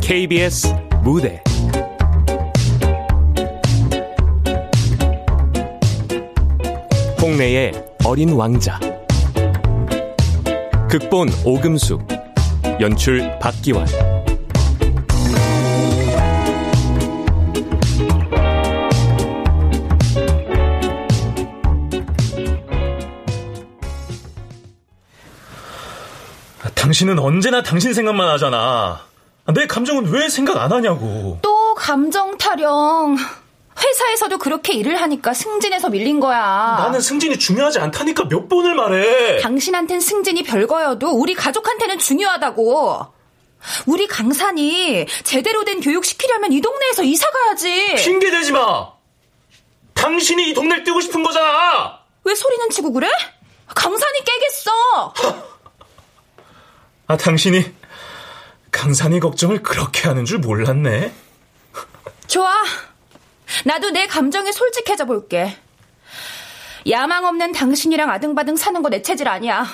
KBS 무대. 홍내의 어린 왕자. 극본 오금숙. 연출 박기환 당신은 언제나 당신 생각만 하잖아. 내 감정은 왜 생각 안 하냐고. 또 감정 타령. 회사에서도 그렇게 일을 하니까 승진에서 밀린 거야. 나는 승진이 중요하지 않다니까 몇 번을 말해. 당신한텐 승진이 별거여도 우리 가족한테는 중요하다고. 우리 강산이 제대로 된 교육 시키려면 이 동네에서 이사 가야지. 핑계 대지 마. 당신이 이 동네를 뛰고 싶은 거잖아. 왜 소리는 치고 그래? 강산이 깨겠어. 아, 당신이 강산이 걱정을 그렇게 하는 줄 몰랐네. 좋아. 나도 내 감정에 솔직해져 볼게. 야망 없는 당신이랑 아등바등 사는 거 내 체질 아니야.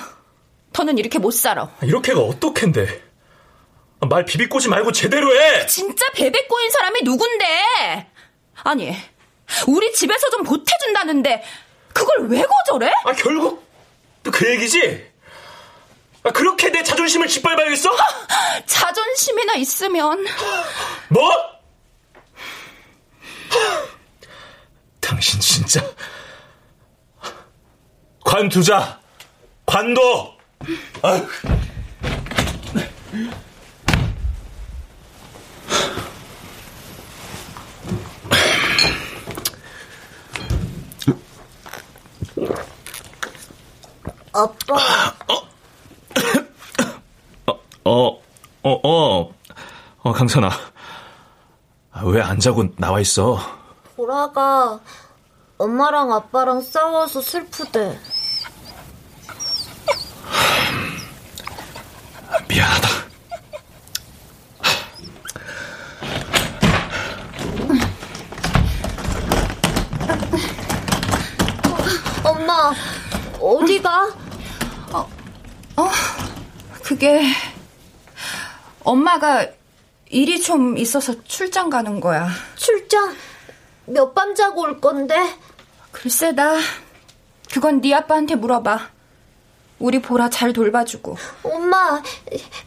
더는 이렇게 못 살아. 이렇게가 어떡한데. 말 비비꼬지 말고 제대로 해! 진짜 베베 꼬인 사람이 누군데? 아니, 우리 집에서 좀 보태준다는데, 그걸 왜 거절해? 아, 결국, 그 얘기지? 아, 그렇게 내 자존심을 짓밟아야겠어? 자존심이나 있으면. 뭐? 당신 진짜. 관두자. 관둬. 아빠. 어, 어, 어, 어, 어, 강산아. 왜 안 자고 나와 있어? 보라가 엄마랑 아빠랑 싸워서 슬프대. 미안하다. 엄마, 어디가? 어, 어, 그게, 엄마가 일이 좀 있어서 출장 가는 거야. 출장? 몇 밤 자고 올 건데? 글쎄다. 그건 네 아빠한테 물어봐. 우리 보라 잘 돌봐주고. 엄마,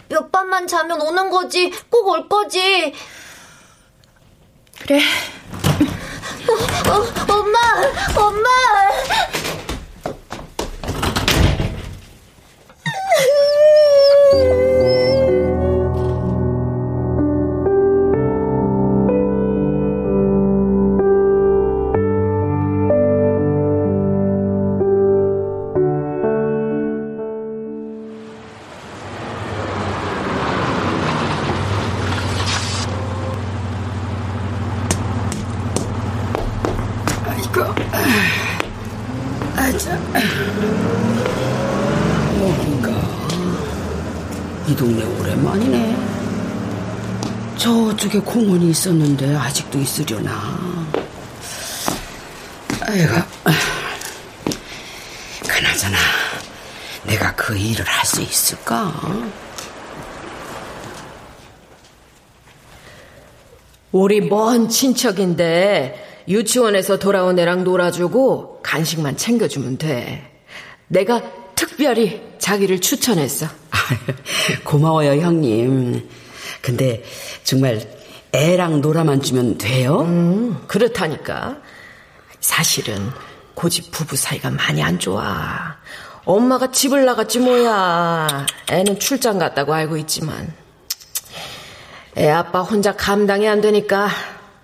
몇 밤만 자면 오는 거지. 꼭 올 거지. 그래. 어, 어, 엄마, 엄마. 저쪽에 공원이 있었는데 아직도 있으려나. 아이고. 그나저나 내가 그 일을 할 수 있을까? 우리 먼 친척인데 유치원에서 돌아온 애랑 놀아주고 간식만 챙겨주면 돼. 내가 특별히 자기를 추천했어. 고마워요, 형님. 근데 정말 애랑 놀아만 주면 돼요? 음, 그렇다니까. 사실은 고집 부부 사이가 많이 안 좋아. 엄마가 집을 나갔지 뭐야. 애는 출장 갔다고 알고 있지만. 애 아빠 혼자 감당이 안 되니까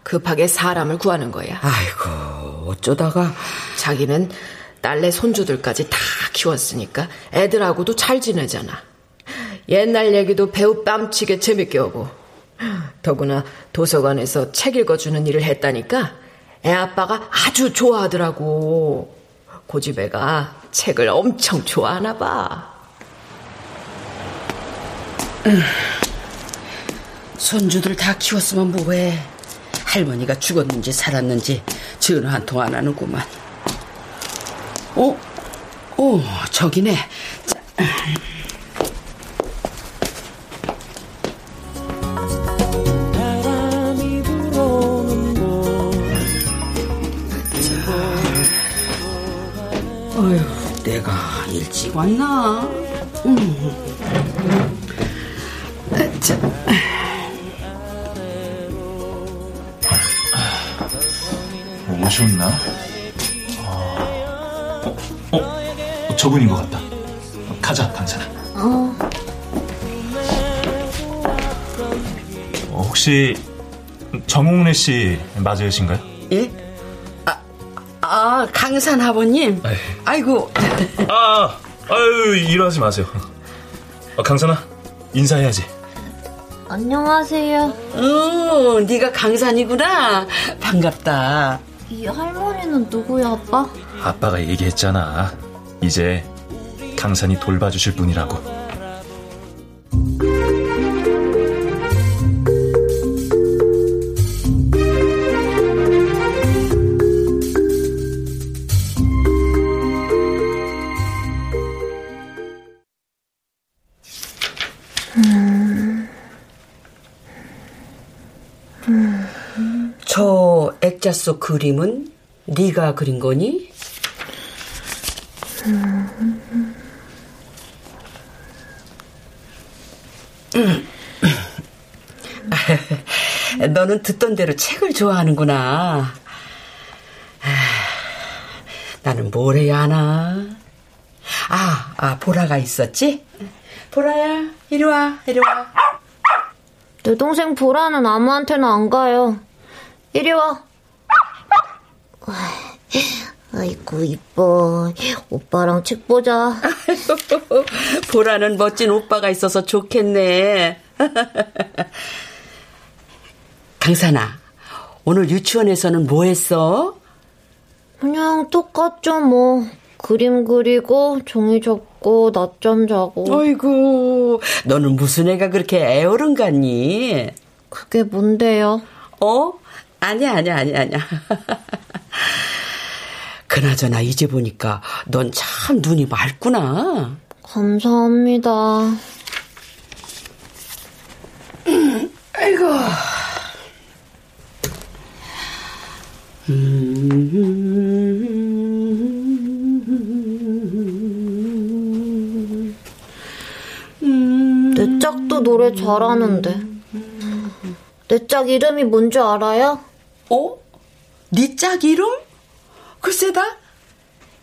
급하게 사람을 구하는 거야. 아이고, 어쩌다가. 자기는 딸내 손주들까지 다 키웠으니까 애들하고도 잘 지내잖아. 옛날 얘기도 배우 뺨치게 재밌게 오고. 더구나 도서관에서 책 읽어주는 일을 했다니까 애 아빠가 아주 좋아하더라고. 고집애가 책을 엄청 좋아하나 봐. 손주들 다 키웠으면 뭐해. 할머니가 죽었는지 살았는지 전화 한 통 안 하는구만. 어? 어, 저기네. 자. 일찍 왔나? 음. 아, 자. 오셨나? 어, 어, 어, 저분인 것 같다. 가자, 강산아. 어. 어, 혹시 정홍래 씨 맞으신가요? 예? 아, 아 강산 아버님. 에이. 아이고. 아, 아유, 일어나지 마세요. 어, 강산아, 인사해야지. 안녕하세요. 어, 네가 강산이구나. 반갑다. 이 할머니는 누구야, 아빠? 아빠가 얘기했잖아. 이제 강산이 돌봐주실 분이라고. 액자 속 그림은 네가 그린 거니? 너는 듣던 대로 책을 좋아하는구나. 나는 뭘 해야 하나? 아, 아, 보라가 있었지? 보라야, 이리 와, 이리 와. 내 동생 보라는 아무한테나 안 가요. 이리 와. 아이고, 이뻐. 오빠랑 책 보자. 보라는 멋진 오빠가 있어서 좋겠네. 강산아, 오늘 유치원에서는 뭐 했어? 그냥 똑같죠, 뭐. 그림 그리고, 종이 접고, 낮잠 자고. 어이구, 너는 무슨 애가 그렇게 애어른 같니? 그게 뭔데요? 어? 아니야, 아니야, 아니야, 아니야. 그나저나 이제 보니까 넌 참 눈이 맑구나. 감사합니다. 아이고. 내 짝도 노래 잘하는데. 내 짝 이름이 뭔지 알아요? 어? 네 짝 이름? 글쎄다.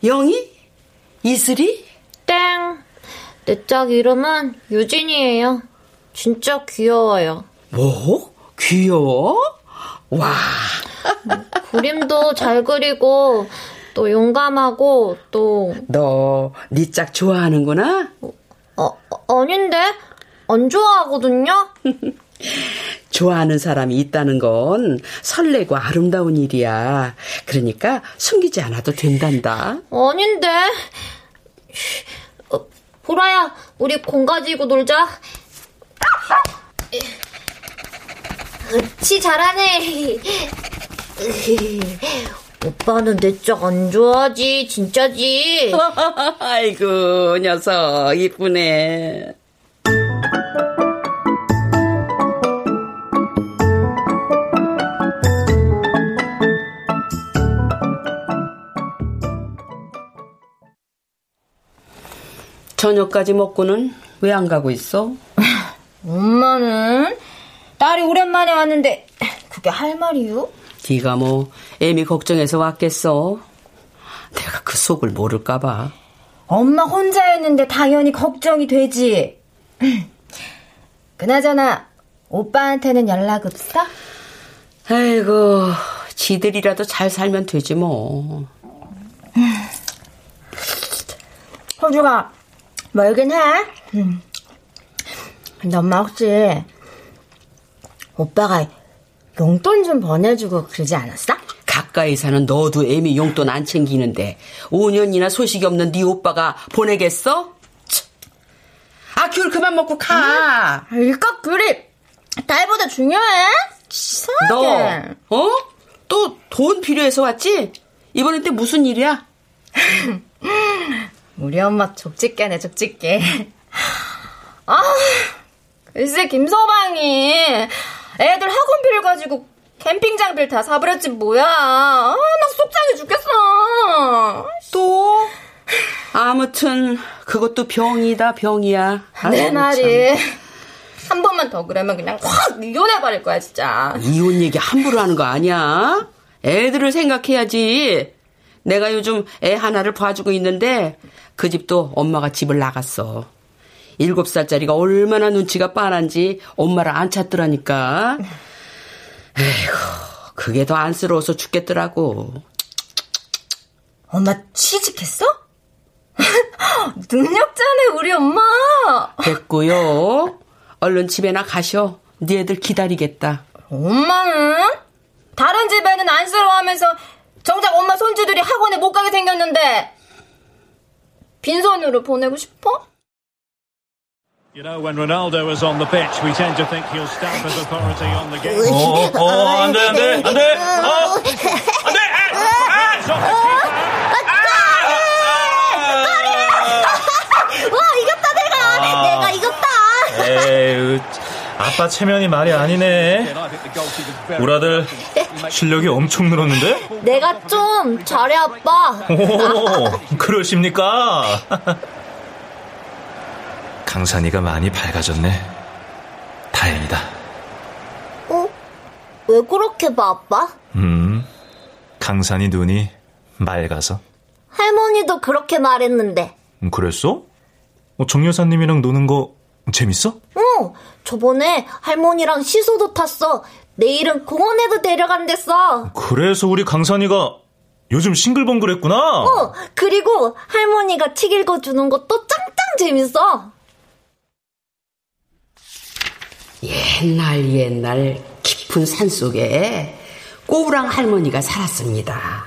영희? 이슬이? 땡! 내 짝 이름은 유진이에요. 진짜 귀여워요. 뭐? 귀여워? 와. 그림도 잘 그리고, 또 용감하고, 또, 너 네 짝 좋아하는구나? 어, 아닌데? 안 좋아하거든요? 좋아하는 사람이 있다는 건 설레고 아름다운 일이야. 그러니까 숨기지 않아도 된단다. 아닌데? 어, 보라야, 우리 공 가지고 놀자. 치 잘하네. 오빠는 내 짝 안 좋아하지, 진짜지. 아이고, 녀석, 이쁘네. 저녁까지 먹고는 왜 안 가고 있어? 엄마는 딸이 오랜만에 왔는데 그게 할 말이요? 네가 뭐 애미 걱정해서 왔겠어. 내가 그 속을 모를까 봐. 엄마 혼자였는데 당연히 걱정이 되지. 그나저나 오빠한테는 연락 없어? 아이고, 지들이라도 잘 살면 되지 뭐. 호주가 멀긴 해. 음. 근데 엄마 혹시 오빠가 용돈 좀 보내주고 그러지 않았어? 가까이 사는 너도 애미 용돈 안 챙기는데 5년이나 소식이 없는 네 오빠가 보내겠어? 참. 아, 귤 그만 먹고 가. 일까 그리 딸보다 중요해? 이상하게. 너, 어? 또 돈 필요해서 왔지? 이번엔 또 무슨 일이야? 우리 엄마 족집게네, 족집게. 아, 글쎄, 김서방이 애들 학원비를 가지고 캠핑 장비를 다 사버렸지, 뭐야. 아, 나 속상해 죽겠어. 또? 아무튼, 그것도 병이다, 병이야. 내 아유, 말이. 한 번만 더 그러면 그냥 확 이혼해버릴 거야, 진짜. 참. 이혼 얘기 함부로 하는 거 아니야? 애들을 생각해야지. 내가 요즘 애 하나를 봐주고 있는데, 그 집도 엄마가 집을 나갔어. 일곱 살짜리가 얼마나 눈치가 빠른지 엄마를 안 찾더라니까. 에이구, 그게 더 안쓰러워서 죽겠더라고. 엄마 취직했어? 능력자네, 우리 엄마. 됐고요. 얼른 집에나 가셔. 네 애들 기다리겠다. 엄마는? 다른 집에는 안쓰러워하면서 정작 엄마 손주들이 학원에 못 가게 생겼는데 빈손으로 보내고 싶어? You know, when Ronaldo was on the pitch, we tend to think he'll stamp his authority on the game. 어, 어, 안 돼, 안 돼, 안 돼! 어! 안 돼! 아! It's off the keeper. 와, 이겼다, 내가! 내가 이겼다! 에이, 아빠 체면이 말이 아니네. 우리 아들 실력이 엄청 늘었는데? 내가 좀 잘해, 아빠. 오, 그러십니까? 강산이가 많이 밝아졌네. 다행이다. 어? 왜 그렇게 봐, 아빠? 음, 강산이 눈이 맑아서. 할머니도 그렇게 말했는데. 음, 그랬어? 어, 정 여사님이랑 노는 거 재밌어? 어, 저번에 할머니랑 시소도 탔어. 내일은 공원에도 데려간댔어. 그래서 우리 강산이가 요즘 싱글벙글했구나. 어, 그리고 할머니가 책 읽어주는 것도 짱짱 재밌어. 옛날 옛날 깊은 산 속에 꼬우랑 할머니가 살았습니다.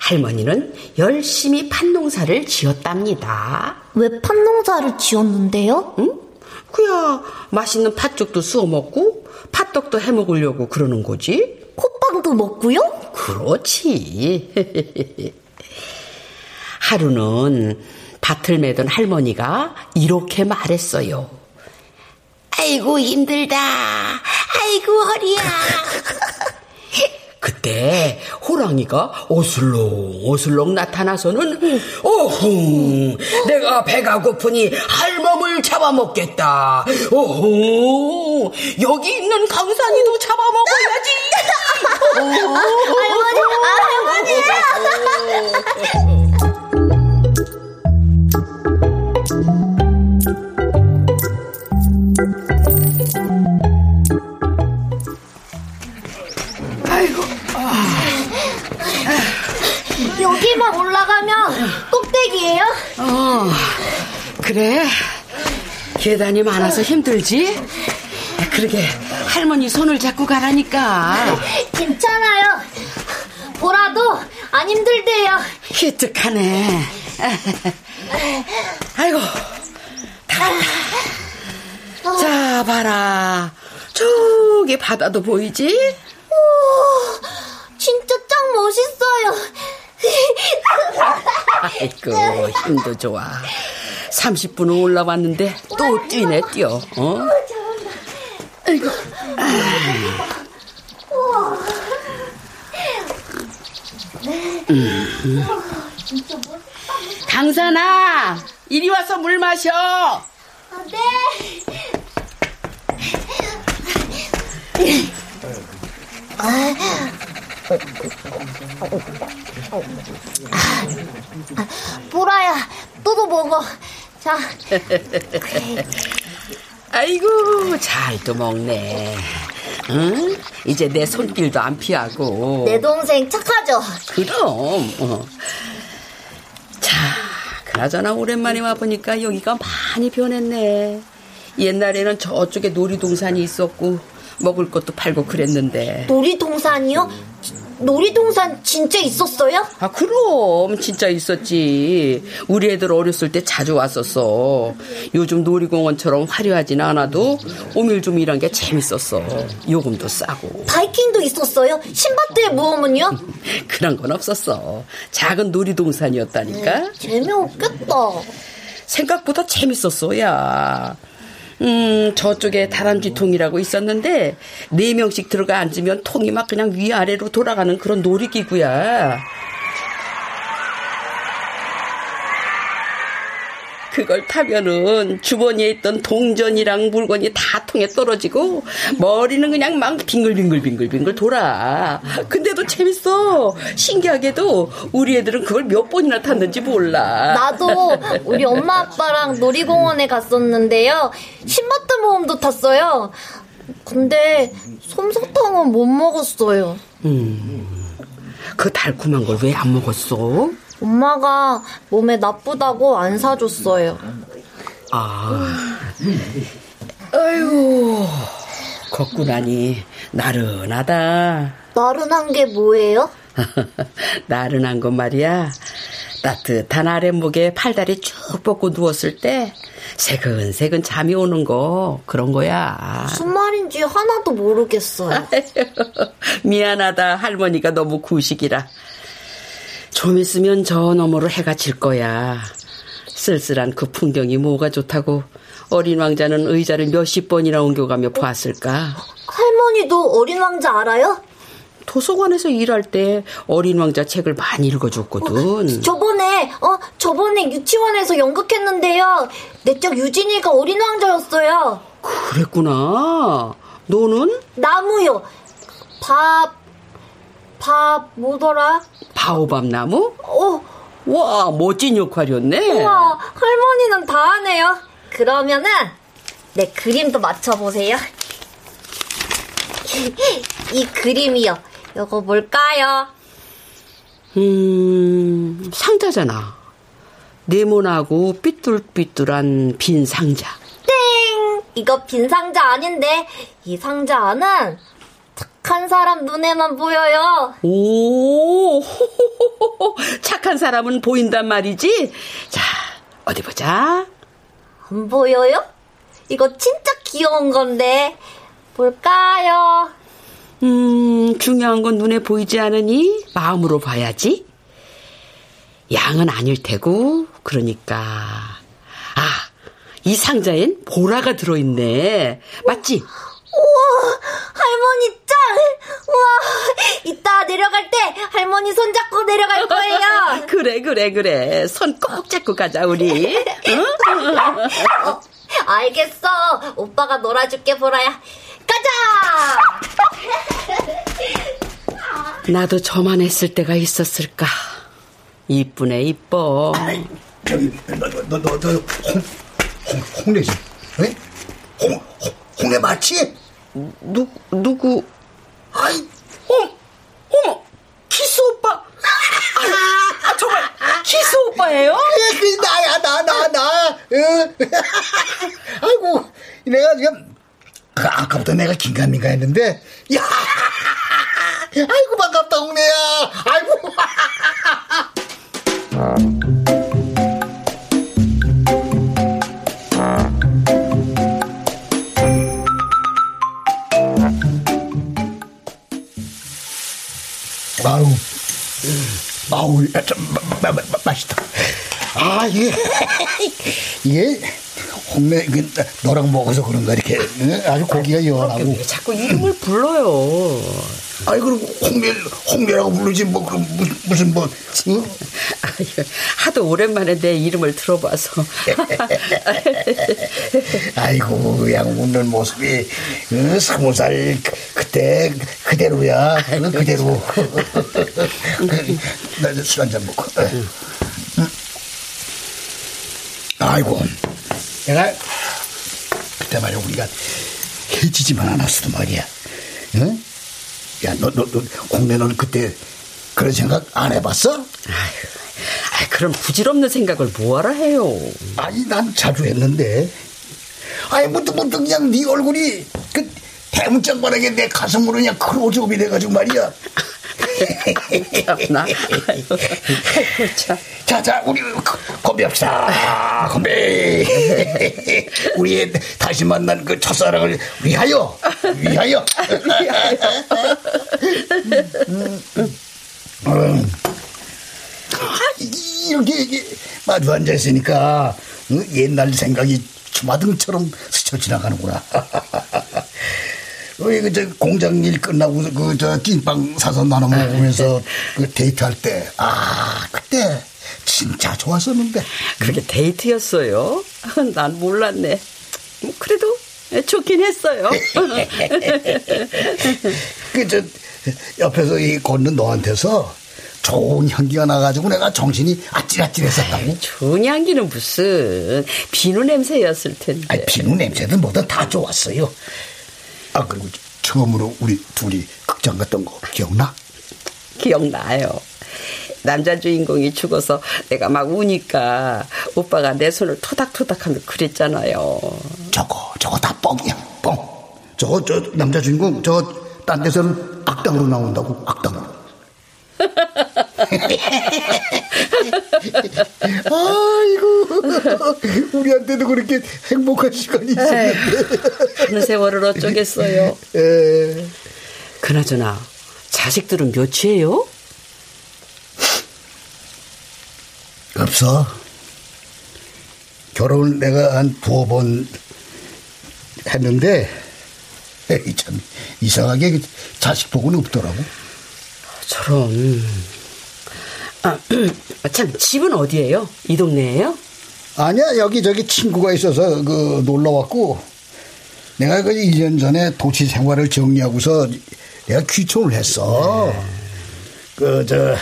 할머니는 열심히 팥농사를 지었답니다. 왜 팥농사를 지었는데요? 응? 그야 맛있는 팥죽도 쑤어 먹고 팥떡도 해 먹으려고 그러는 거지. 콧빵도 먹고요? 그렇지. 하루는 밭을 매던 할머니가 이렇게 말했어요. 아이고 힘들다. 아이고 허리야. 그때 호랑이가 어슬렁 어슬렁 나타나서는 어흥 내가 배가 고프니 할멈을 잡아먹겠다. 어흥 여기 있는 강산이도 잡아먹어야지. 할머니, 아, 할머니! 여기만 올라가면 꼭대기예요? 어, 그래 계단이 많아서 힘들지 그러게 할머니 손을 잡고 가라니까 괜찮아요. 보라도 안 힘들대요. 기특하네 아이고 다 왔다 자 봐라 저기 바다도 보이지? 오, 진짜 짱 멋있어요. 아이고 힘도 좋아 30분은 올라왔는데 또 뛰네 뛰어 어? 아이고 음. 강산아 이리 와서 물 마셔 네. 보라야, 너도 먹어. 자, 아이고 잘 또 먹네 응? 이제 내 손길도 안 피하고 내 동생 착하죠? 그럼 어. 자 그나저나 오랜만에 와보니까 여기가 많이 변했네 옛날에는 저쪽에 놀이동산이 있었고 먹을 것도 팔고 그랬는데 놀이동산이요? 놀이동산 진짜 있었어요? 아, 그럼 진짜 있었지. 우리 애들 어렸을 때 자주 왔었어. 요즘 놀이공원처럼 화려하진 않아도 오밀조밀한 게 재밌었어. 요금도 싸고. 바이킹도 있었어요? 신밧드의 모험은요? 그런 건 없었어. 작은 놀이동산이었다니까. 재미없겠다. 생각보다 재밌었어, 야. 음, 저쪽에 다람쥐 통이라고 있었는데, 네 명씩 들어가 앉으면 통이 막 그냥 위아래로 돌아가는 그런 놀이기구야. 그걸 타면은 주머니에 있던 동전이랑 물건이 다 통에 떨어지고 머리는 그냥 막 빙글빙글빙글빙글 돌아. 근데도 재밌어. 신기하게도 우리 애들은 그걸 몇 번이나 탔는지 몰라. 나도 우리 엄마 아빠랑 놀이공원에 갔었는데요. 신밧드 모험도 탔어요. 근데 솜사탕은 못 먹었어요. 음, 그 달콤한 걸 왜 안 먹었어? 엄마가 몸에 나쁘다고 안 사줬어요. 아, 아유, 걷고 나니 나른하다. 나른한 게 뭐예요? 나른한 건 말이야. 따뜻한 아랫목에 팔다리 쭉 뻗고 누웠을 때 새근새근 잠이 오는 거 그런 거야. 무슨 말인지 하나도 모르겠어요. 미안하다 할머니가 너무 구식이라. 좀 있으면 저 너머로 해가 질 거야. 쓸쓸한 그 풍경이 뭐가 좋다고 어린 왕자는 의자를 몇십 번이나 옮겨가며 보았을까? 할머니도 어린 왕자 알아요? 도서관에서 일할 때 어린 왕자 책을 많이 읽어줬거든. 저번에 어 저번에 유치원에서 연극했는데요. 내적 유진이가 어린 왕자였어요. 그랬구나. 너는? 나무요. 밥, 밥 뭐더라? 바오밥 나무? 어, 와 멋진 역할이었네. 우와 할머니는 다 하네요. 그러면은 내 그림도 맞춰보세요. 이 그림이요. 이거 뭘까요? 음 상자잖아. 네모나고 삐뚤삐뚤한 빈 상자. 땡! 이거 빈 상자 아닌데 이 상자 안은 착한 사람 눈에만 보여요. 오 착한 사람은 보인단 말이지. 자 어디 보자. 안 보여요? 이거 진짜 귀여운 건데 뭘까요? 음, 중요한 건 눈에 보이지 않으니 마음으로 봐야지. 양은 아닐 테고, 그러니까. 아, 이 상자엔 보라가 들어있네. 맞지? 우와, 할머니 짱! 우와, 이따 내려갈 때 할머니 손 잡고 내려갈 거예요. 그래, 그래, 그래. 손 꼭 잡고 가자, 우리. 응? 어, 알겠어. 오빠가 놀아줄게, 보라야. 가자! 나도 저만 했을 때가 있었을까. 이쁘네, 이뻐. 저기 너 너 너 너 홍 홍 홍래지? 에? 홍 홍- 홍래 맞지? 누, 누구? 아이 어머, 어머, 키스 오빠. 아, 정말, 키스 오빠예요? 그래, 그 나야 나 나 나. 응? 아이고 내가 지금 그 아까부터 내가 긴가민가 했는데 야 아이고 반갑다 홍래야 아이고 아우 아우 참 마, 마, 마, 맛있다 아 이게 이게 홍래 그, 너랑 먹어서 그런가 이렇게 응? 아주 고기가 연하고 왜 자꾸 이름을 불러요? 아니 그리고 홍밀 홍밀하고 부르지 뭐 그럼 무슨 무슨 뭐 응? 아, 이거 하도 오랜만에 내 이름을 들어봐서. 아이고 양 웃는 모습이 응, 스무 살 그- 그때 그대로야 응, 그대로 나술 한잔 먹고 응. 아이고 내가 그때 말이야 우리가 해지지만 않았어도 말이야 응? 야 너 너너 홍래 너는 그때 그런 생각 안 해봤어? 아, 그럼 부질없는 생각을 뭐하러 해요? 아니 난 자주 했는데 아니 문득 문득 그냥 네 얼굴이 그 대문짝만하게 내 가슴으로 그냥 클로즈업이 돼가지고 말이야 참나. 아이고, 참. 자, 자, 우리 건배합시다. 건배. 우리의 다시 만난 그 첫사랑을 위하여, 위하여. 음, 음. 아, 이렇게, 이렇게 마주 앉아 있으니까 응? 옛날 생각이 주마등처럼 스쳐 지나가는구나. 우리 그저 공장 일 끝나고 그 저 찐빵 사서 나눠 먹으면서 그 데이트할 때, 아 그때 진짜 좋았었는데. 그렇게 데이트였어요? 난 몰랐네. 뭐 그래도 좋긴 했어요. 그 저 옆에서 이 걷는 너한테서 좋은 향기가 나가지고 내가 정신이 아찔아찔했었다고. 좋은 향기는 무슨 비누 냄새였을 텐데. 아니, 비누 냄새든 뭐든 다 좋았어요. 아 그리고 처음으로 우리 둘이 극장 갔던 거 기억나? 기억나요. 남자 주인공이 죽어서 내가 막 우니까 오빠가 내 손을 토닥토닥하며 그랬잖아요. 저거 저거 다 뻥이야 뻥. 저거 저 남자 주인공 저 딴 데서는 악당으로 나온다고 악당으로. 아이고 우리한테도 그렇게 행복한 시간이 있었는데 하는 세월을 어쩌겠어요. 에. 그나저나 자식들은 몇이에요? 없어 결혼을 내가 한 두어 번 했는데 에이, 참 이상하게 자식 복은 없더라고 저런. 아, 참 집은 어디예요? 이 동네예요? 아니야 여기 저기 친구가 있어서 그 놀러 왔고 내가 그 1년 전에 도시 생활을 정리하고서 내가 귀촌을 했어. 그저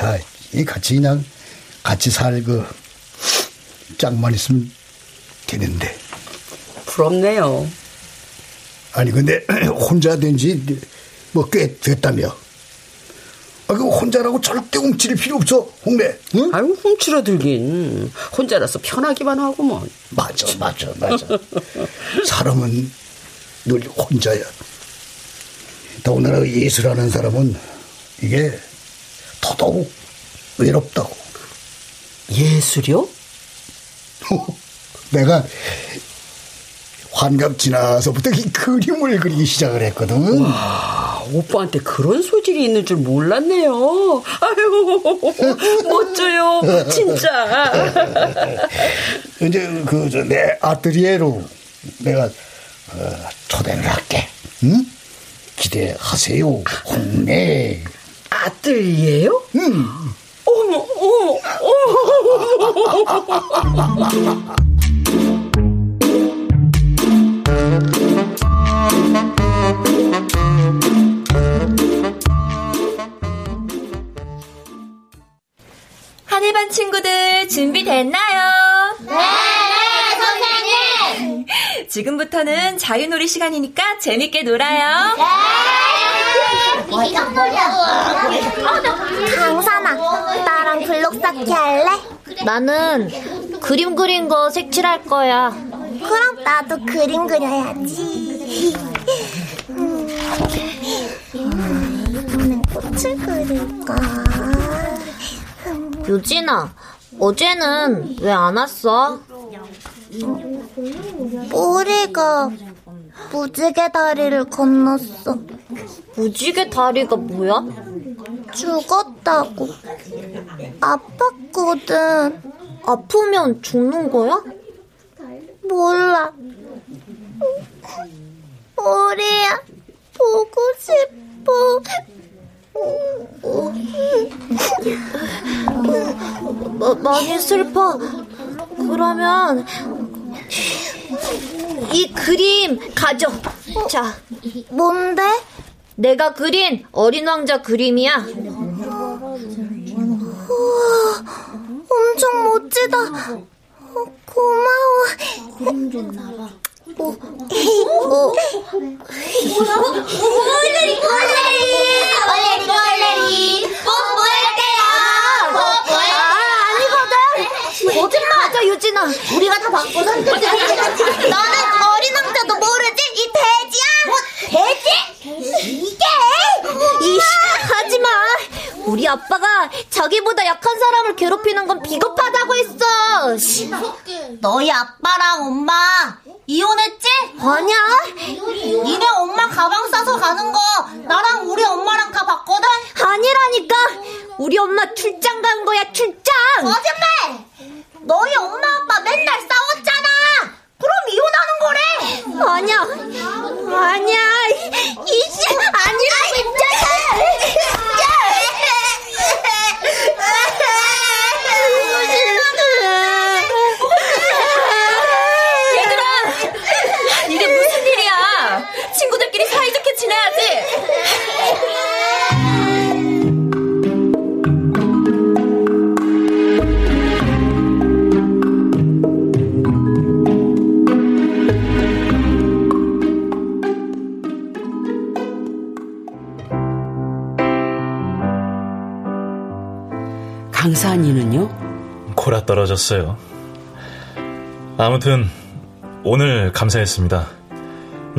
아, 이 같이 그냥 같이 살그 짝만 있으면 되는데 부럽네요. 아니 근데 혼자 된 지 뭐 꽤 됐다며. 아, 그 혼자라고 절대 움찔릴 필요 없어, 홍래. 응? 아유, 훔치러 들긴. 혼자라서 편하기만 하고 뭐. 맞아, 맞아, 맞아. 사람은 늘 혼자야. 더군다나 예술하는 사람은 이게 더더욱 외롭다고. 예술이요? 내가 환갑 지나서부터 이 그림을 그리기 시작을 했거든. 와, 오빠한테 그런 소질이 있는 줄 몰랐네요. 아유, 멋져요, 진짜. 이제 그 내 아뜨리에로 내가 어, 초대를 할게. 응? 기대하세요, 홍래. 아들이에요? 응. 어머, 어머, 어머. 하늘반 친구들 준비됐나요? 네, 네, 선생님! 지금부터는 자유놀이 시간이니까 재밌게 놀아요. 강산아, 나랑 블록 쌓기 할래? 나는 그림 그린 거 색칠할 거야. 그럼 나도 그림 그려야지. 이번엔 꽃을 그릴까? 유진아, 어제는 왜 안 왔어? 우리가 무지개 다리를 건넜어. 무지개 다리가 뭐야? 죽었다고. 아팠거든. 아프면 죽는 거야? 몰라. 우리야, 보고 싶어. 마, 많이 슬퍼. 그러면 이 그림 가져. 자, 뭔데? 내가 그린 어린 왕자 그림이야. 우와, 엄청 멋지다. 어, 고마워. 어. 너는 어린 왕자도 모르지? 이 돼지야. 뭐, 돼지? 이게? 이씨, 하지 마. 우리 아빠가 자기보다 약한 사람을 괴롭히는 건 비겁하다고 했어. 너희 아빠랑 엄마 이혼했지? 아니야. 니네 엄마 가방 싸서 가는 거 나랑 우리 엄마랑 다 봤거든? 아니라니까. 우리 엄마 출장 간 거야, 출장. 거짓말! 너희 엄마 아빠 맨날 싸웠잖아! 그럼 이혼하는 거래! 아니야. 아니야. 이씨, 아니라고 얘들아! 이게 무슨 일이야? 친구들끼리 사이좋게 지내야지! 강산이는요? 코라 떨어졌어요. 아무튼 오늘 감사했습니다.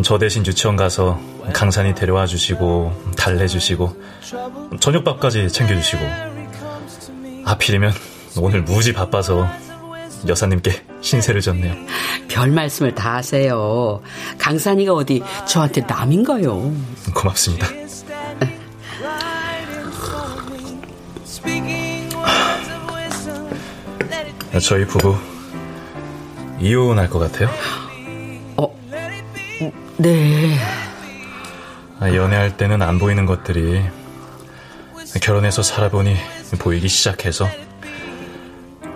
저 대신 유치원 가서 강산이 데려와 주시고 달래 주시고 저녁밥까지 챙겨 주시고 하필이면 오늘 무지 바빠서 여사님께 신세를 졌네요. 별 말씀을 다 하세요. 강산이가 어디 저한테 남인가요? 고맙습니다. 저희 부부 이혼할 것 같아요? 어, 네. 아, 연애할 때는 안 보이는 것들이 결혼해서 살아보니 보이기 시작해서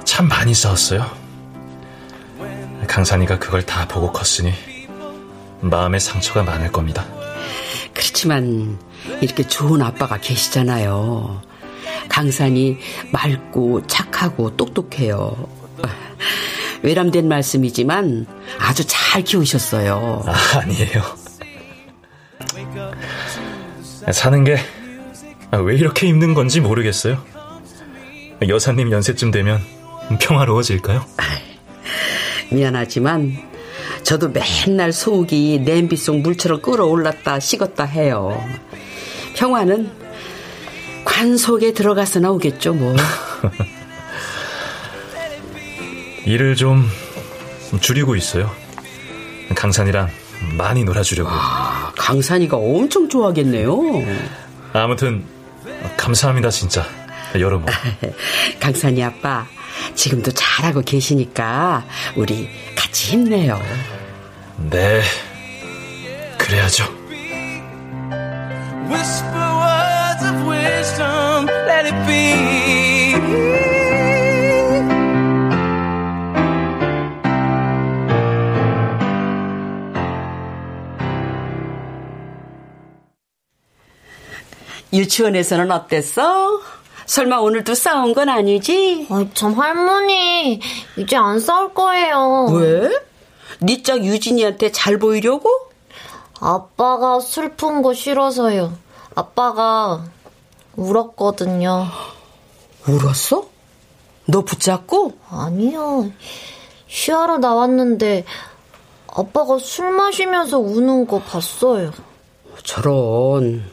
참 많이 싸웠어요. 강산이가 그걸 다 보고 컸으니 마음에 상처가 많을 겁니다. 그렇지만 이렇게 좋은 아빠가 계시잖아요. 강산이 맑고 착하고 똑똑해요. 외람된 말씀이지만 아주 잘 키우셨어요. 아, 아니에요. 사는 게 왜 이렇게 힘든 건지 모르겠어요. 여사님 연세쯤 되면 평화로워질까요? 미안하지만 저도 맨날 속이 냄비 속 물처럼 끓어올랐다 식었다 해요. 평화는 관 속에 들어가서 나오겠죠, 뭐. 일을 좀 줄이고 있어요. 강산이랑 많이 놀아주려고. 아, 강산이가 엄청 좋아하겠네요. 아무튼 감사합니다, 진짜. 여러모. 강산이 아빠, 지금도 잘하고 계시니까 우리 같이 힘내요. 네, 그래야죠. Whisper words of wisdom, let it be. 유치원에서는 어땠어? 설마 오늘도 싸운 건 아니지? 아이, 참, 할머니. 이제 안 싸울 거예요. 왜? 네짝 유진이한테 잘 보이려고? 아빠가 슬픈 거 싫어서요. 아빠가 울었거든요. 울었어? 너 붙잡고? 아니요. 쉬하러 나왔는데 아빠가 술 마시면서 우는 거 봤어요. 저런.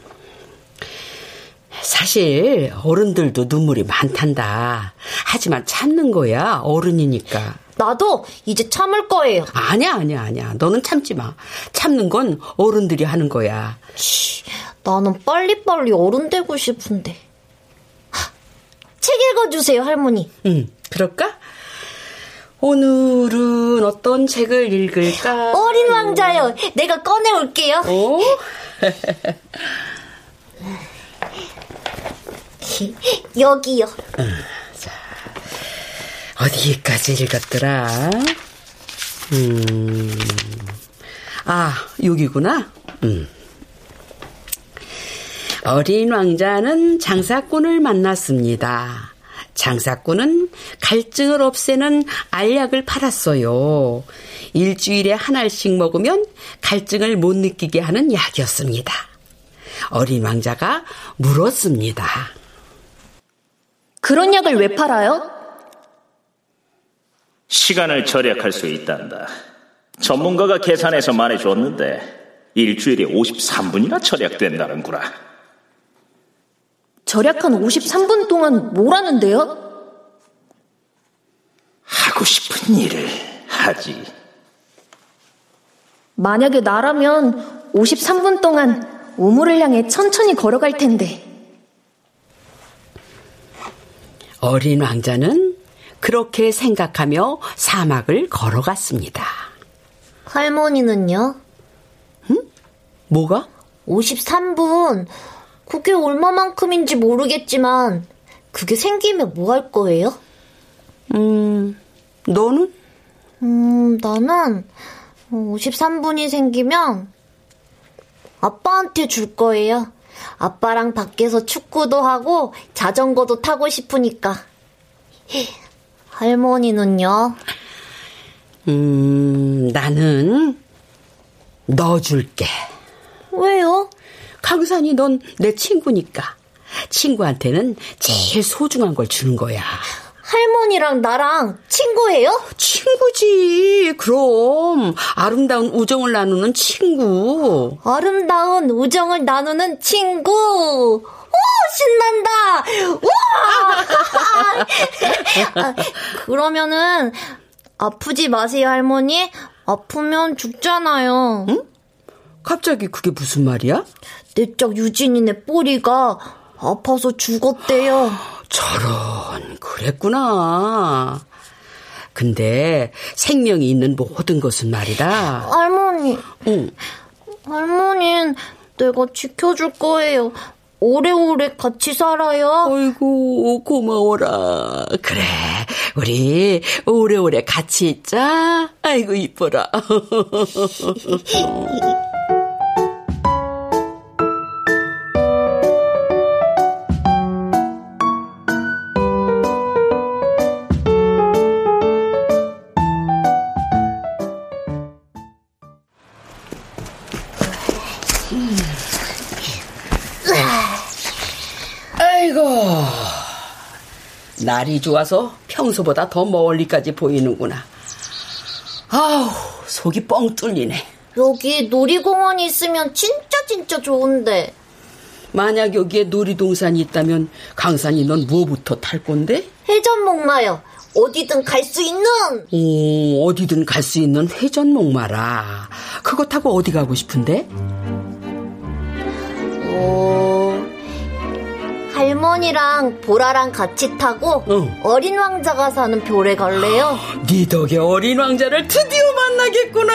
사실 어른들도 눈물이 많단다. 하지만 참는 거야 어른이니까. 나도 이제 참을 거예요. 아니야 아니야 아니야. 너는 참지 마. 참는 건 어른들이 하는 거야. 치, 나는 빨리빨리 어른 되고 싶은데. 하, 책 읽어주세요 할머니. 응 그럴까? 오늘은 어떤 책을 읽을까? 어린 왕자요. 내가 꺼내올게요. 오? 여기요. 자, 어디까지 읽었더라? 음, 아, 여기구나. 음. 어린 왕자는 장사꾼을 만났습니다. 장사꾼은 갈증을 없애는 알약을 팔았어요. 일주일에 한 알씩 먹으면 갈증을 못 느끼게 하는 약이었습니다. 어린 왕자가 물었습니다. 그런 약을 왜 팔아요? 시간을 절약할 수 있단다. 전문가가 계산해서 말해줬는데 일주일에 53분이나 절약된다는구나. 절약한 53분 동안 뭘 하는데요? 하고 싶은 일을 하지. 만약에 나라면 53분 동안 우물을 향해 천천히 걸어갈 텐데. 어린 왕자는 그렇게 생각하며 사막을 걸어갔습니다. 할머니는요? 응? 뭐가? 53분. 그게 얼마만큼인지 모르겠지만, 그게 생기면 뭐 할 거예요? 음, 너는? 음, 나는 53분이 생기면 아빠한테 줄 거예요. 아빠랑 밖에서 축구도 하고 자전거도 타고 싶으니까. 할머니는요? 음, 나는 너 줄게. 왜요? 강산이 넌 내 친구니까. 친구한테는 제일 소중한 걸 주는 거야. 할머니랑 나랑 친구예요? 친구지. 그럼 아름다운 우정을 나누는 친구. 아름다운 우정을 나누는 친구. 오, 신난다. 우와! 아, 그러면은 아프지 마세요, 할머니. 아프면 죽잖아요. 응? 갑자기 그게 무슨 말이야? 내적 유진이네 뿌리가 아파서 죽었대요. 저런, 그랬구나. 근데 생명이 있는 모든 것은 말이다. 할머니. 응. 할머니는 내가 지켜줄 거예요. 오래오래 같이 살아요. 아이고, 고마워라. 그래, 우리 오래오래 같이 있자. 아이고, 이뻐라. 날이 좋아서 평소보다 더 멀리까지 보이는구나. 아우, 속이 뻥 뚫리네. 여기 놀이공원이 있으면 진짜 진짜 좋은데. 만약 여기에 놀이동산이 있다면 강산이 넌 뭐부터 탈 건데? 회전목마요. 어디든 갈 수 있는. 오, 어디든 갈 수 있는 회전목마라. 그거 타고 어디 가고 싶은데? 어, 할머니랑 보라랑 같이 타고 응. 어린 왕자가 사는 별에 갈래요. 네 덕에 어린 왕자를 드디어 만나겠구나.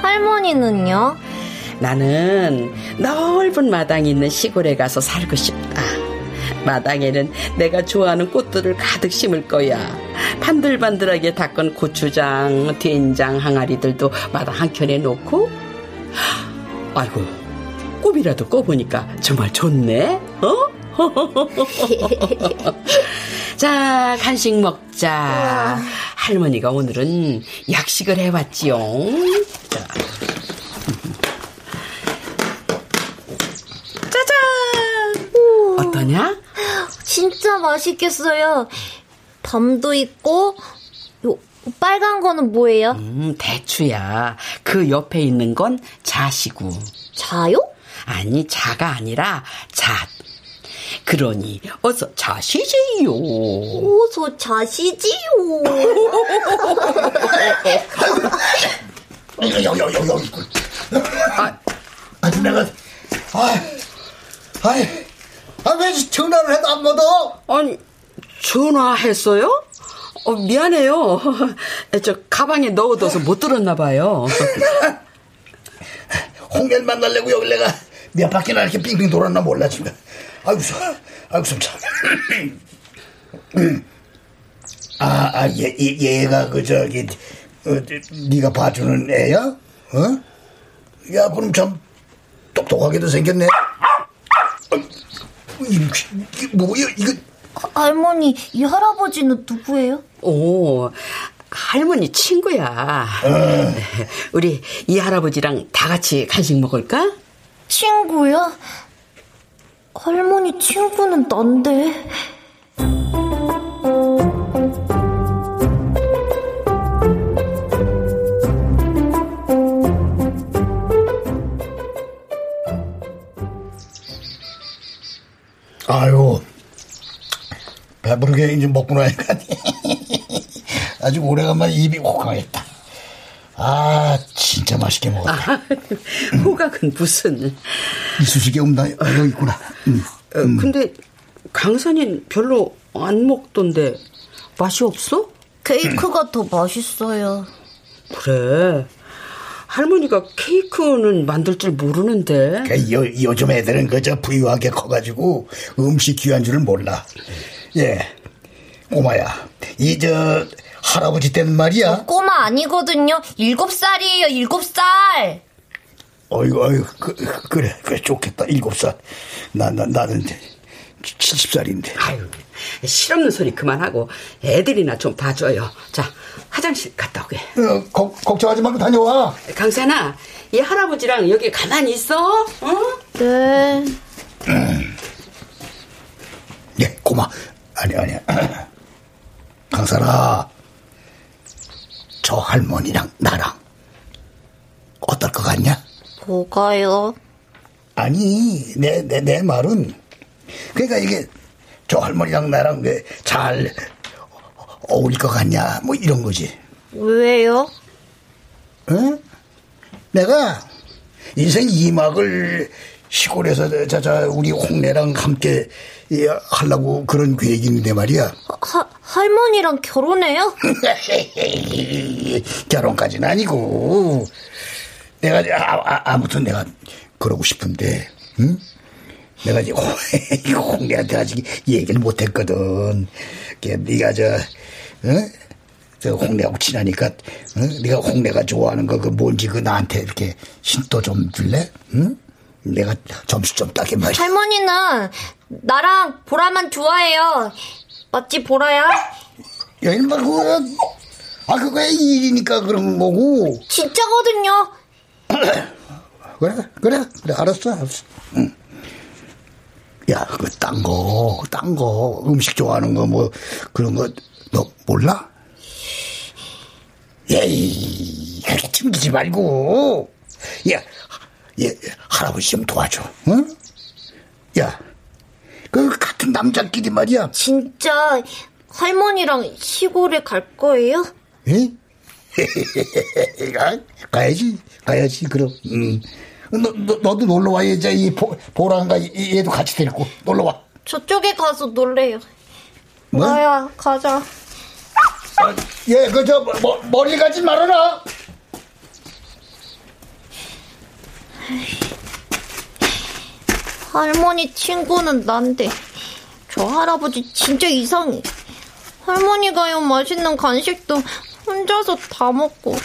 할머니는요? 나는 넓은 마당이 있는 시골에 가서 살고 싶다. 마당에는 내가 좋아하는 꽃들을 가득 심을 거야. 반들반들하게 닦은 고추장, 된장, 항아리들도 마당 한켠에 놓고. 아이고, 꿈이라도 꿔보니까 정말 좋네. 어? 자, 간식 먹자. 할머니가 오늘은 약식을 해왔지요. 자. 짜잔! 어떠냐? 진짜 맛있겠어요. 밤도 있고, 요 빨간 거는 뭐예요? 음, 대추야. 그 옆에 있는 건 자시고. 자요? 아니, 자가 아니라 잣. 그러니 어서 자시지요. 어서 자시지요. 여기 여기 여기 여기. 아, 아 내가 아, 아이, 아왜 전화를 해도 안 받아? 아니 전화했어요? 어, 미안해요. 저 가방에 넣어둬서 못 들었나 봐요. 홍길 만나려고 여기 내가 몇 바퀴나 이렇게 빙빙 돌았나 몰라 지금. 아이고 참, 아이고 참. 아, 아, 얘, 얘, 얘가 그 저기 어, 네가 봐주는 애야? 어? 야, 그럼 참 똑똑하게도 생겼네. 어, 이게 뭐야 이거? 할머니, 이 할아버지는 누구예요? 오, 할머니 친구야. 어. 우리 이 할아버지랑 다 같이 간식 먹을까? 친구요? 할머니 친구는 난데. 아유, 배부르게 이제 먹고 나니까 아주 오래간만에 입이 호강했다. 아, 진짜 맛있게 먹었다. 아, 호각은 무슨. 이쑤시개 없나? 아, 여기 있구나. 음, 어, 근데 강산인 별로 안 먹던데 맛이 없어? 케이크가 더 맛있어요. 그래. 할머니가 케이크는 만들 줄 모르는데. 그 요, 요즘 애들은 그저 부유하게 커가지고 음식 귀한 줄을 몰라. 예. 꼬마야, 이 저 할아버지 때는 말이야. 꼬마 아니거든요. 일곱 살이에요, 일곱 살. 어이구, 어이구, 그, 그래, 그래, 좋겠다. 일곱 살. 나, 나, 나는 70살인데. 아유, 실없는 소리 그만하고 애들이나 좀 봐줘요. 자, 화장실 갔다 오게. 어, 걱, 걱정하지 말고 다녀와. 강산아, 이 할아버지랑 여기 가만히 있어. 어? 네. 예, 고마. 아니, 아니. 강산아, 저 할머니랑 나랑 어떨 것 같냐? 뭐가요? 아니, 내, 내, 내 말은, 그러니까 이게, 저 할머니랑 나랑 왜 잘 어울릴 것 같냐, 뭐 이런 거지. 왜요? 응? 내가 인생 2막을 시골에서 저, 저, 우리 홍래랑 함께 예, 하려고 그런 계획이 있는데 말이야. 하, 할머니랑 결혼해요? 결혼까지는 아니고. 내가, 아, 아, 무튼 내가 그러고 싶은데, 응? 내가 이제 홍래한테 아직 얘기를 못 했거든. 네가 저, 응? 저 홍래하고 친하니까, 응? 네가 홍래가 좋아하는 거 그 뭔지 그 나한테 이렇게 힌도 좀 줄래? 응? 내가 점수 좀 따게 말이야. 할머니는 나랑 보라만 좋아해요. 맞지, 보라야? 야, 인마, 그거, 아, 그거야 일이니까 그런 거고. 진짜거든요. 그래, 그래, 그래, 알았어, 알았어. 응. 야, 그, 딴 거, 딴 거, 음식 좋아하는 거, 뭐, 그런 거, 너 몰라? 예이, 그렇게 튕기지 말고. 야, 예, 할아버지 좀 도와줘, 응? 야, 그, 같은 남자끼리 말이야. 진짜, 할머니랑 시골에 갈 거예요? 예? 가, 가야지, 가야지, 그럼. 음. 너, 너, 너도 놀러 와야지. 이 보, 보라가 얘도 같이 데리고 놀러 와. 저쪽에 가서 놀래요. 뭐? 나야, 가자. 아, 예, 그, 저, 뭐, 멀리 가지 말아라. 할머니 친구는 난데, 저 할아버지 진짜 이상해. 할머니가요, 맛있는 간식도 혼자서 다 먹고.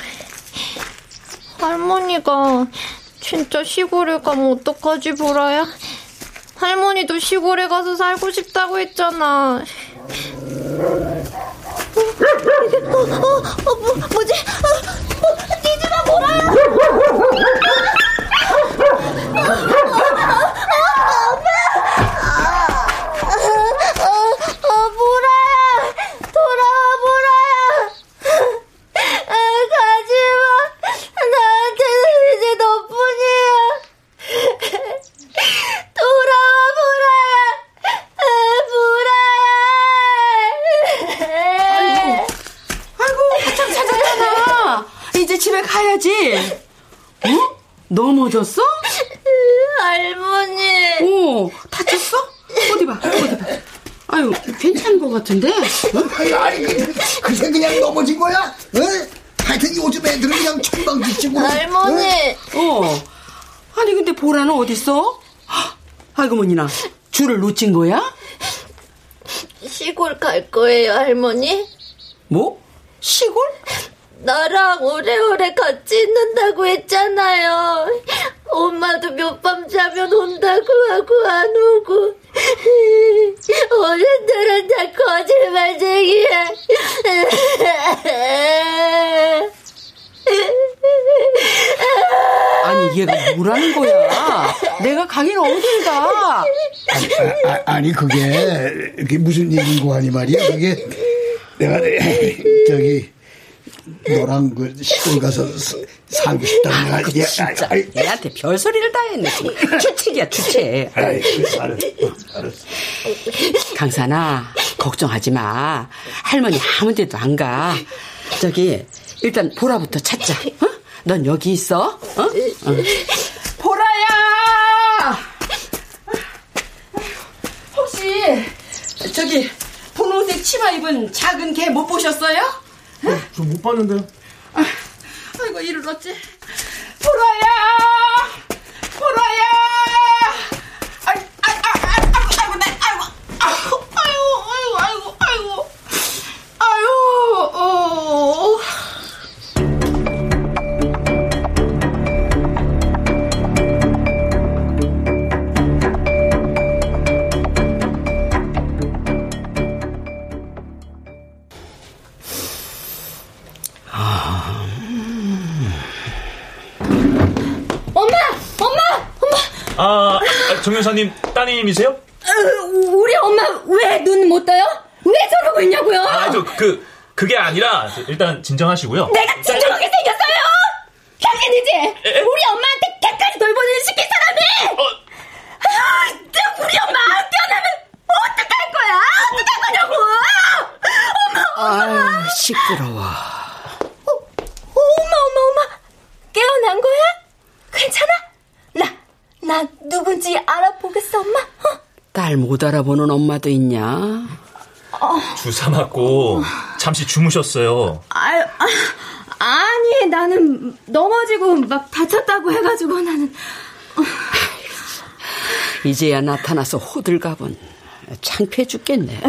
할머니가 진짜 시골에 가면 어떡하지, 보라야? 할머니도 시골에 가서 살고 싶다고 했잖아. 어, 어, 어, 뭐, 뭐지? 어, 어! 어! 돌아와, 보라야! 아, 가지마! 나한테는 이제 너뿐이야! 돌아와, 보라야! 아, 보라야! 아이고, 바짝 찾았잖아. 이제 집에 가야지. 어? 넘어졌어? 할머니. 오, 다쳤어? 어디 봐, 어디 봐. 아유, 괜찮은 것 같은데? 아니, 아니, 그, 그새 그냥 넘어진 거야? 어? 하여튼 요즘 애들은 그냥 천방지치고. 할머니. 어? 아니, 근데 보라는 어딨어? 아이고, 뭐니나. 줄을 놓친 거야? 시골 갈 거예요, 할머니? 뭐? 시골? 나랑 오래오래 같이 있는다고 했잖아요. 엄마도 몇 밤 자면 온다고 하고 안 오고. 어른들은 다 거짓말쟁이야. 아니, 얘가 뭐라는 거야? 내가 가긴 어딜 가? 아, 아, 아니, 그게, 그게 무슨 얘기고 하니 말이야? 그게, 내가, 저기, 너랑 그 시골 가서 사- 살고 내가 아, 얘- 진짜. 아이, 얘한테 별 소리를 다 했네. 주책이야, 주책. 아이, 알았어, 알았어. 강산아, 걱정하지 마. 할머니 아무 데도 안 가. 저기 일단 보라부터 찾자. 어? 넌 여기 있어. 어? 어. 보라야! 혹시 저기 분홍색 치마 입은 작은 개 못 보셨어요? 저 못 봤는데요. 아, 아이고 이를 어찌 보라야! 보라야! 정 여사님 따님이세요? 으, 우리 엄마 왜 눈 못 떠요? 왜 저러고 있냐고요? 아, 저 그 그게 아니라 일단 진정하시고요. 내가 진정하게 생겼어요! 당연히지! 우리 엄마한테 개까지 돌보는 시킨 사람이! 아, 또 우리 엄마 안 깨어나면 어떡할 거야? 어떡할 거냐고! 엄마, 엄마! 아유, 시끄러워. 어, 엄마, 엄마, 엄마! 깨어난 거야? 괜찮아? 나, 나 누군지 알아보겠어, 엄마? 어? 딸못 알아보는 엄마도 있냐? 주사 맞고 잠시 주무셨어요. 아유, 아, 아니, 나는 넘어지고 막 다쳤다고 해가지고 나는. 이제야 나타나서 호들갑은 창피해 죽겠네.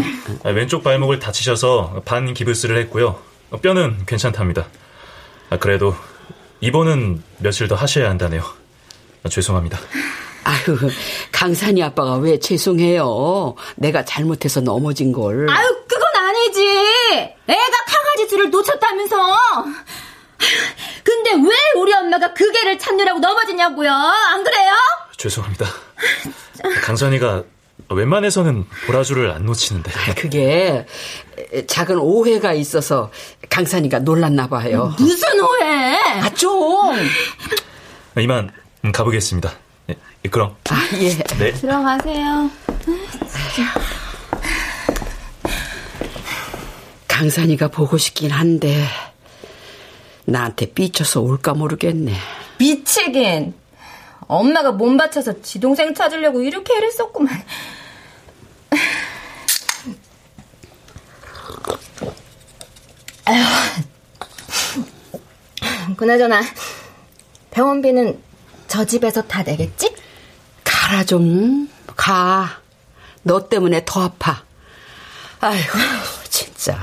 아, 왼쪽 발목을 다치셔서 반 기부스를 했고요. 뼈는 괜찮답니다. 아, 그래도 입원은 며칠 더 하셔야 한다네요. 아, 죄송합니다. 아유, 강산이 아빠가 왜 죄송해요. 내가 잘못해서 넘어진 걸. 아유, 그건 아니지. 애가 강아지 줄을 놓쳤다면서. 근데 왜 우리 엄마가 그 개를 찾느라고 넘어지냐고요? 안 그래요? 죄송합니다. 강산이가 웬만해서는 보라주를 안 놓치는데. 그게 작은 오해가 있어서 강산이가 놀랐나 봐요. 무슨 오해? 아, 좀. 이만 음, 가보겠습니다. 예, 그럼. 아, 예. 네. 들어가세요. 강산이가 보고 싶긴 한데 나한테 삐쳐서 올까 모르겠네. 미치긴. 엄마가 몸 바쳐서 지 동생 찾으려고 이렇게 애를 썼구만. 아휴. 그나저나 병원비는 저 집에서 다 내겠지? 가라 좀 가. 너 때문에 더 아파. 아이고 진짜.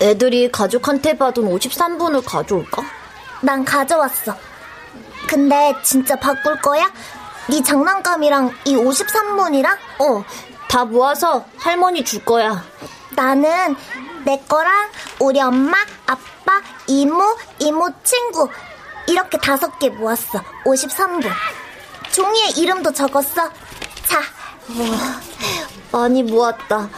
애들이 가족한테 받은 53분을 가져올까? 난 가져왔어. 근데 진짜 바꿀 거야? 네 장난감이랑 이 53문이랑? 어, 다 모아서 할머니 줄 거야. 나는 내 거랑 우리 엄마, 아빠, 이모, 이모 친구 이렇게 다섯 개 모았어. 53분. 종이에 이름도 적었어. 자. 와, 많이 모았다.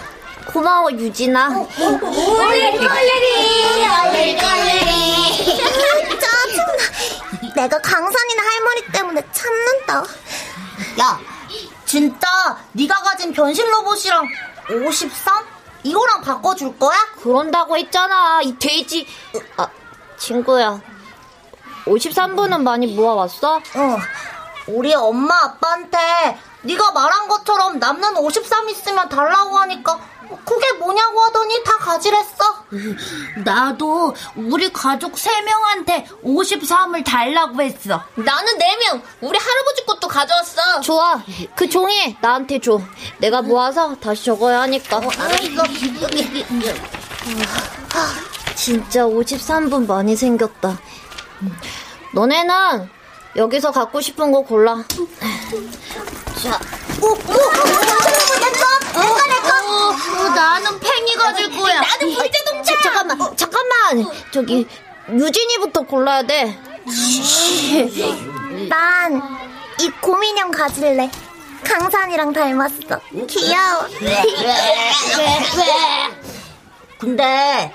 고마워, 유진아. 올레리, 올레리, 올레리, 올레리. 내가 강산이나 할머니 때문에 참는다. 야, 진짜 네가 가진 변신 로봇이랑 53? 이거랑 바꿔줄 거야? 그런다고 했잖아, 이 돼지. 아, 친구야. 53분은 많이 모아왔어? 어. 우리 엄마 아빠한테 네가 말한 것처럼 남는 53 있으면 달라고 하니까 그게 뭐냐고 하더니 다 가지랬어. 나도 우리 가족 3명한테 53을 달라고 했어. 나는 4명. 우리 할아버지 것도 가져왔어. 좋아. 그 종이 나한테 줘. 내가 모아서 다시 적어야 하니까. 어, 알았어. 진짜 53분 많이 생겼다. 너네는 여기서 갖고 싶은 거 골라. 자, 오, 오, 오, 내꺼, 내꺼, 내꺼. 어, 나는 팽이 가질 거야. 나는 물자동차. 잠깐만, 잠깐만. 저기 유진이부터 골라야 돼. 난이 곰인형 가질래. 강산이랑 닮았어. 귀여워. 근데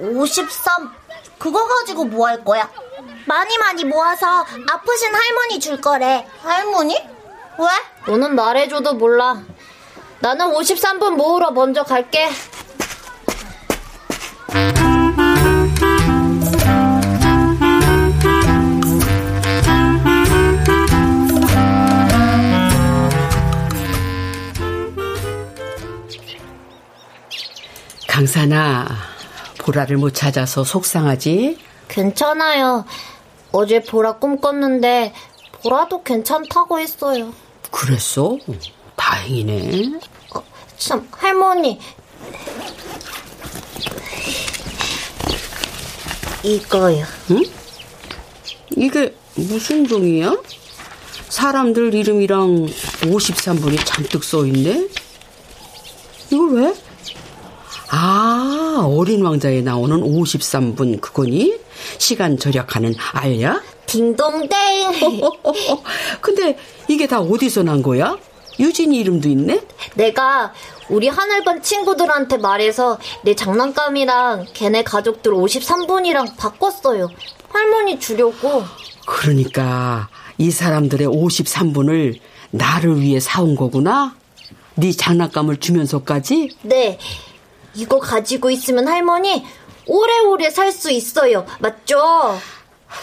53 그거 가지고 뭐 할 거야? 많이 많이 모아서 아프신 할머니 줄 거래. 할머니? 왜? 너는 말해줘도 몰라. 나는 53분 모으러 먼저 갈게. 강산아, 보라를 못 찾아서 속상하지? 괜찮아요. 어제 보라 꿈꿨는데 보라도 괜찮다고 했어요. 그랬어? 다행이네. 어, 참, 할머니. 이거요. 응? 이게 무슨 종이야? 사람들 이름이랑 53분이 잔뜩 써있네? 이걸 왜? 아, 어린 왕자에 나오는 53분 그거니? 시간 절약하는 알야? 딩동댕. 근데 이게 다 어디서 난 거야? 유진이 이름도 있네? 내가 우리 하늘반 친구들한테 말해서 내 장난감이랑 걔네 가족들 53분이랑 바꿨어요. 할머니 주려고. 그러니까 이 사람들의 53분을 나를 위해 사온 거구나? 네 장난감을 주면서까지? 네. 이거 가지고 있으면 할머니 오래오래 살 수 있어요. 맞죠?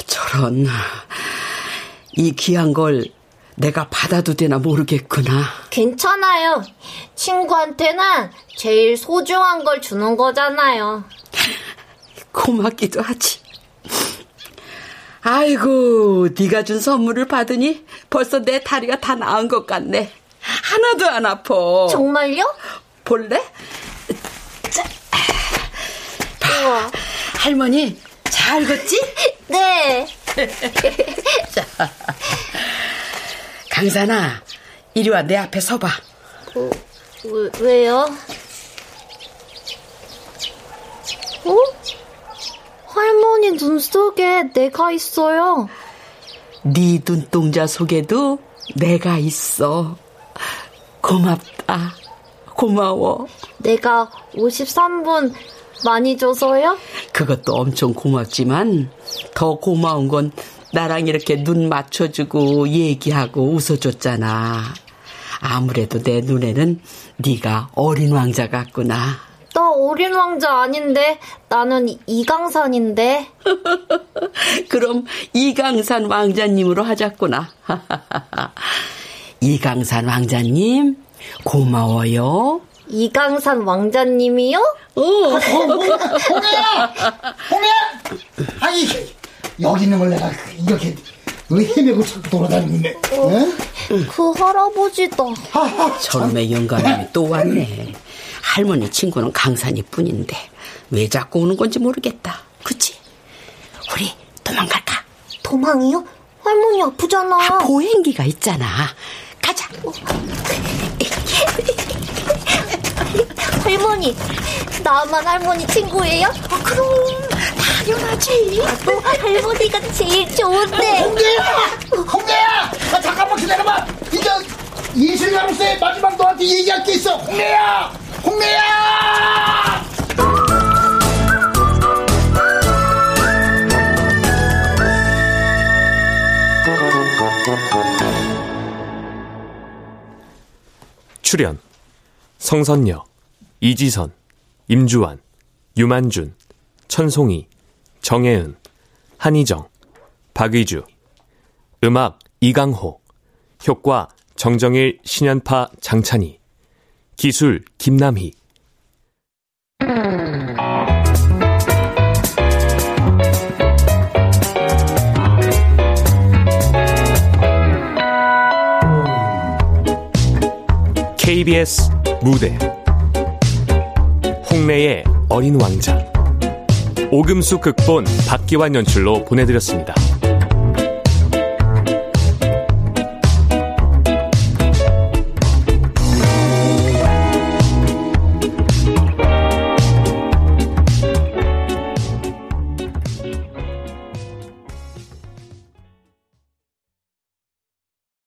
저런. 이 귀한 걸 내가 받아도 되나 모르겠구나. 괜찮아요. 친구한테는 제일 소중한 걸 주는 거잖아요. 고맙기도 하지. 아이고, 네가 준 선물을 받으니 벌써 내 다리가 다 나은 것 같네. 하나도 안 아파. 정말요? 볼래? 봐. 할머니, 잘 익었지? 네. 자. 강산아, 이리 와, 내 앞에 서봐. 어, 왜, 왜요? 어? 할머니 눈 속에 내가 있어요. 네 눈동자 속에도 내가 있어. 고맙다. 고마워. 내가 53분 많이 줘서요? 그것도 엄청 고맙지만 더 고마운 건 나랑 이렇게 눈 맞춰주고 얘기하고 웃어줬잖아. 아무래도 내 눈에는 네가 어린 왕자 같구나. 나 어린 왕자 아닌데 나는 이강산인데. 그럼 이강산 왕자님으로 하자꾸나. 이강산 왕자님 고마워요. 이강산 왕자님이요? 어. 홍해야! 홍해야! 아니, 여기 있는 걸 내가 이렇게 헤매고 자꾸 돌아다니고 있네. 어, 응? 그 할아버지다. 저놈의 영감님이 또 왔네. 할머니 친구는 강산이 뿐인데 왜 자꾸 오는 건지 모르겠다. 그치? 우리 도망갈까? 도망이요? 할머니 아프잖아. 아, 보행기가 있잖아. 가자. 할머니, 나만 할머니 친구예요? 아, 그럼 당연하지. 또 할머니가 제일 좋은데. 홍대야! 홍대야! 아, 잠깐만 기다려봐. 이제 예술가로서의 마지막 너한테 얘기할 게 있어. 홍대야! 홍대야! 출연 성선녀, 이지선, 임주환, 유만준, 천송이, 정혜은, 한희정, 박의주 음악 이강호 효과 정정일, 신연파, 장찬희 기술 김남희. KBS 무대. 홍매의 어린 왕자 오금수 극본 박기환 연출로 보내드렸습니다.